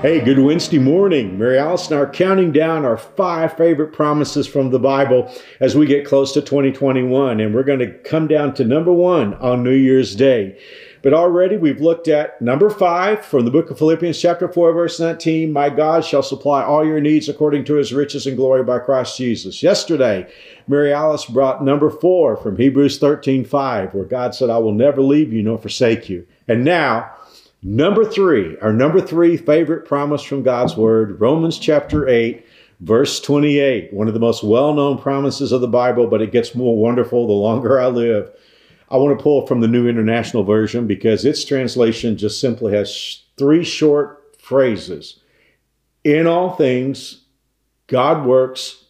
Hey, good Wednesday morning. Mary Alice and I are counting down our five favorite promises from the Bible as we get close to 2021. And we're going to come down to number one on New Year's Day. But already we've looked at number five from the book of Philippians, chapter 4, verse 19. My God shall supply all your needs according to his riches and glory by Christ Jesus. Yesterday, Mary Alice brought number four from Hebrews 13, 5, where God said, I will never leave you nor forsake you. And now, Number three, our number three favorite promise from God's Word, Romans chapter 8, verse 28. One of the most well known promises of the Bible, but it gets more wonderful the longer I live. I want to pull from the New International Version because its translation just simply has three short phrases. In all things, God works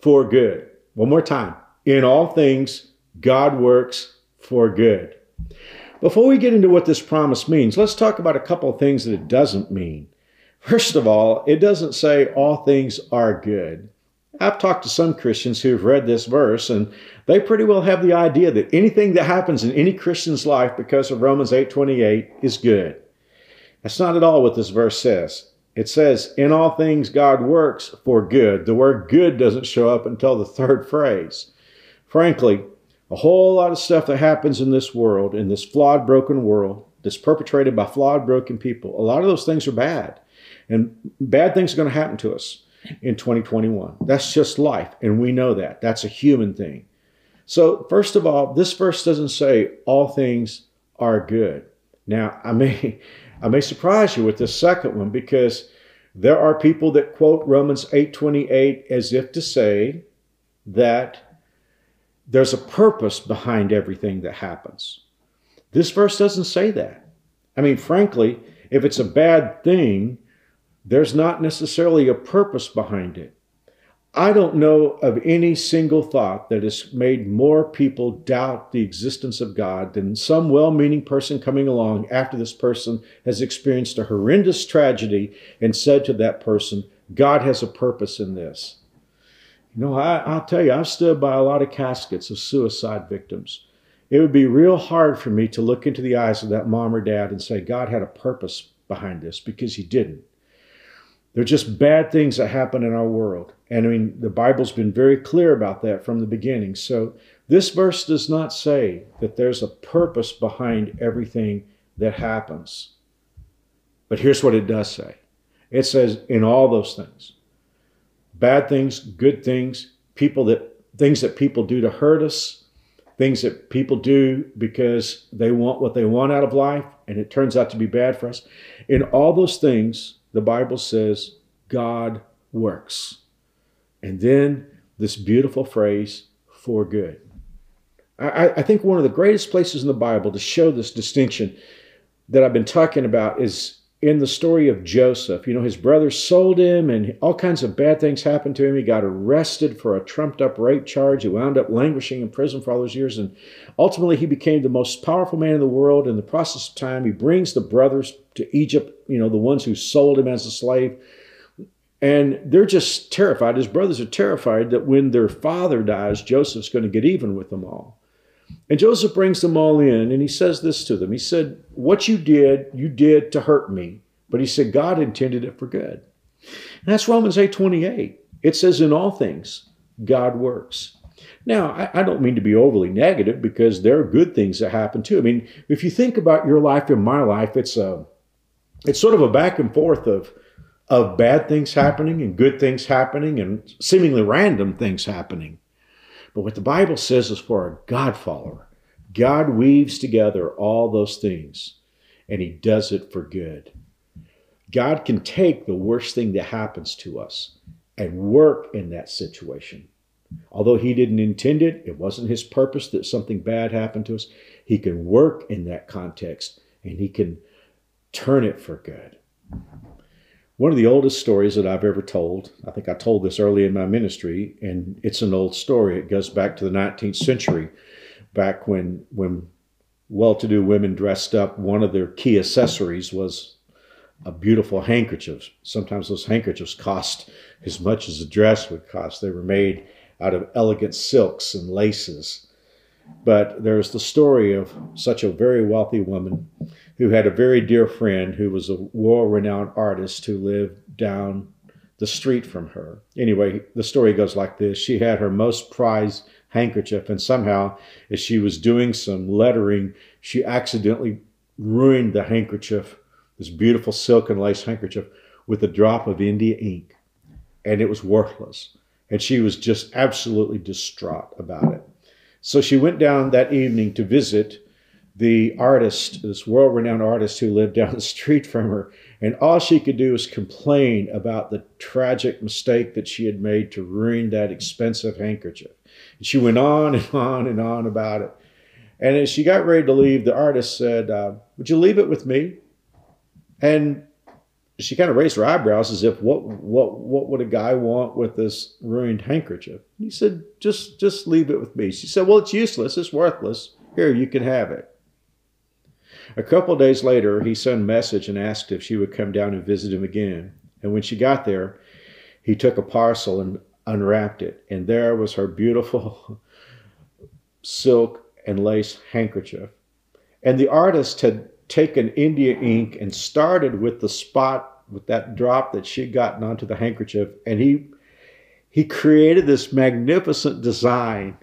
for good. One more time. In all things, God works for good. Before we get into what this promise means, let's talk about a couple of things that it doesn't mean. First of all, it doesn't say all things are good. I've talked to some Christians who've read this verse and they pretty well have the idea that anything that happens in any Christian's life because of Romans 8:28 is good. That's not at all what this verse says. It says, "In all things God works for good." The word good doesn't show up until the third phrase. Frankly, a whole lot of stuff that happens in this world, in this flawed, broken world, that's perpetrated by flawed, broken people. A lot of those things are bad. And bad things are going to happen to us in 2021. That's just life. And we know that. That's a human thing. So, first of all, this verse doesn't say all things are good. Now, I may, I may surprise you with this second one because there are people that quote Romans 8:28 as if to say that there's a purpose behind everything that happens. This verse doesn't say that. I mean, frankly, if it's a bad thing, there's not necessarily a purpose behind it. I don't know of any single thought that has made more people doubt the existence of God than some well meaning person coming along after this person has experienced a horrendous tragedy and said to that person, God has a purpose in this. You know, I, will tell you, I've stood by a lot of caskets of suicide victims. It would be real hard for me to look into the eyes of that mom or dad and say, God had a purpose behind this because he didn't. They're just bad things that happen in our world. And I mean, the Bible's been very clear about that from the beginning. So this verse does not say that there's a purpose behind everything that happens. But here's what it does say it says, in all those things, bad things, good things, people that things that people do to hurt us, things that people do because they want what they want out of life and it turns out to be bad for us. In all those things, the Bible says God works. And then this beautiful phrase, for good. I, I think one of the greatest places in the Bible to show this distinction that I've been talking about is in the story of Joseph. You know, his brothers sold him and all kinds of bad things happened to him. He got arrested for a trumped up rape charge. He wound up languishing in prison for all those years. And ultimately, he became the most powerful man in the world. In the process of time, he brings the brothers to Egypt, you know, the ones who sold him as a slave. And they're just terrified. His brothers are terrified that when their father dies, Joseph's going to get even with them all. And Joseph brings them all in and he says this to them. He said, What you did, you did to hurt me. But he said, God intended it for good. And that's Romans 8 28. It says, In all things, God works. Now, I, I, don't mean to be overly negative because there are good things that happen too. I mean, if you think about your life and my life, it's a it's sort of a back and forth of of bad things happening and good things happening and seemingly random things happening. But what the Bible says is for a God follower, God weaves together all those things and he does it for good. God can take the worst thing that happens to us and work in that situation. Although he didn't intend it, it wasn't his purpose that something bad happened to us. He can work in that context and he can turn it for good. One of the oldest stories that I've ever told, I think I told this early in my ministry, and it's an old story. It goes back to the 19th century, back when, when well to do women dressed up. One of their key accessories was a beautiful handkerchief. Sometimes those handkerchiefs cost as much as a dress would cost. They were made out of elegant silks and laces. But there's the story of such a very wealthy woman who had a very dear friend who was a world renowned artist who lived down the street from her. Anyway, the story goes like this She had her most prized handkerchief, and somehow, as she was doing some lettering, she accidentally ruined the handkerchief, this beautiful silk and lace handkerchief, with a drop of India ink, and it was worthless. And she was just absolutely distraught about it. So she went down that evening to visit the artist, this world renowned artist who lived down the street from her. And all she could do was complain about the tragic mistake that she had made to ruin that expensive handkerchief. And she went on and on and on about it. And as she got ready to leave, the artist said, uh, Would you leave it with me? And she kind of raised her eyebrows as if, what, what, what would a guy want with this ruined handkerchief? And he said, just, just leave it with me. She said, Well, it's useless. It's worthless. Here, you can have it. A couple days later, he sent a message and asked if she would come down and visit him again. And when she got there, he took a parcel and unwrapped it. And there was her beautiful silk and lace handkerchief. And the artist had taken India ink and started with the spot with that drop that she'd gotten onto the handkerchief. And he he created this magnificent design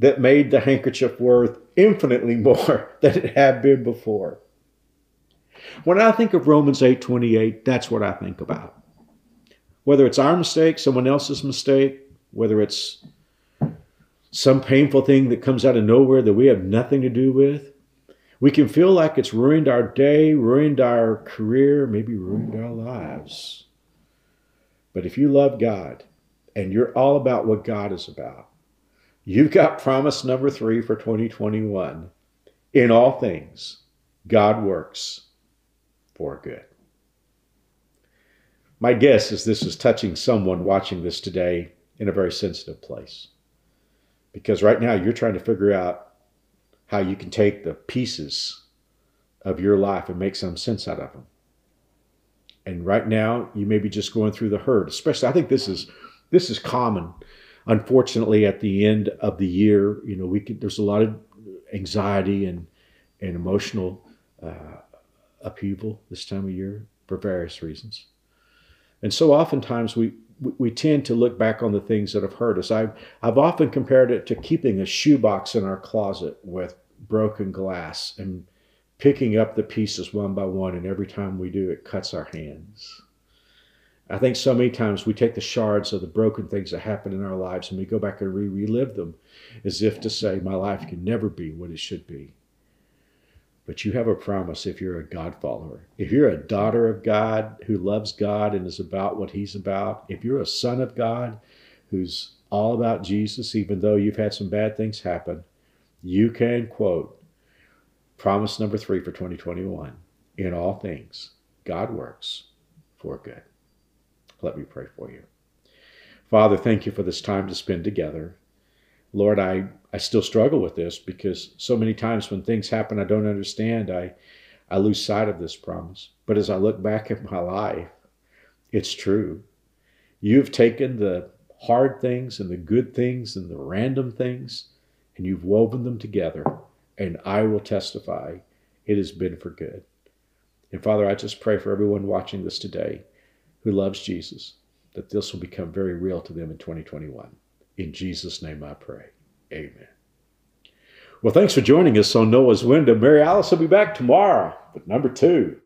that made the handkerchief worth infinitely more than it had been before. When I think of Romans 8:28, that's what I think about. Whether it's our mistake, someone else's mistake, whether it's some painful thing that comes out of nowhere that we have nothing to do with, we can feel like it's ruined our day, ruined our career, maybe ruined our lives. But if you love God and you're all about what God is about, You've got promise number three for 2021. In all things, God works for good. My guess is this is touching someone watching this today in a very sensitive place. Because right now you're trying to figure out how you can take the pieces of your life and make some sense out of them. And right now you may be just going through the hurt, especially I think this is this is common unfortunately, at the end of the year, you know, we could, there's a lot of anxiety and and emotional uh, upheaval this time of year for various reasons. And so oftentimes we, we tend to look back on the things that have hurt us. I've, I've often compared it to keeping a shoebox in our closet with broken glass and picking up the pieces one by one. And every time we do, it cuts our hands. I think so many times we take the shards of the broken things that happen in our lives and we go back and re relive them as if to say, My life can never be what it should be. But you have a promise if you're a God follower. If you're a daughter of God who loves God and is about what He's about, if you're a son of God who's all about Jesus, even though you've had some bad things happen, you can quote promise number three for 2021 in all things, God works for good. Let me pray for you. Father, thank you for this time to spend together. Lord, I, I still struggle with this because so many times when things happen I don't understand, I, I lose sight of this promise. But as I look back at my life, it's true. You've taken the hard things and the good things and the random things, and you've woven them together, and I will testify it has been for good. And Father, I just pray for everyone watching this today who loves Jesus, that this will become very real to them in 2021. In Jesus' name I pray. Amen. Well, thanks for joining us on Noah's Window. Mary Alice will be back tomorrow with number two.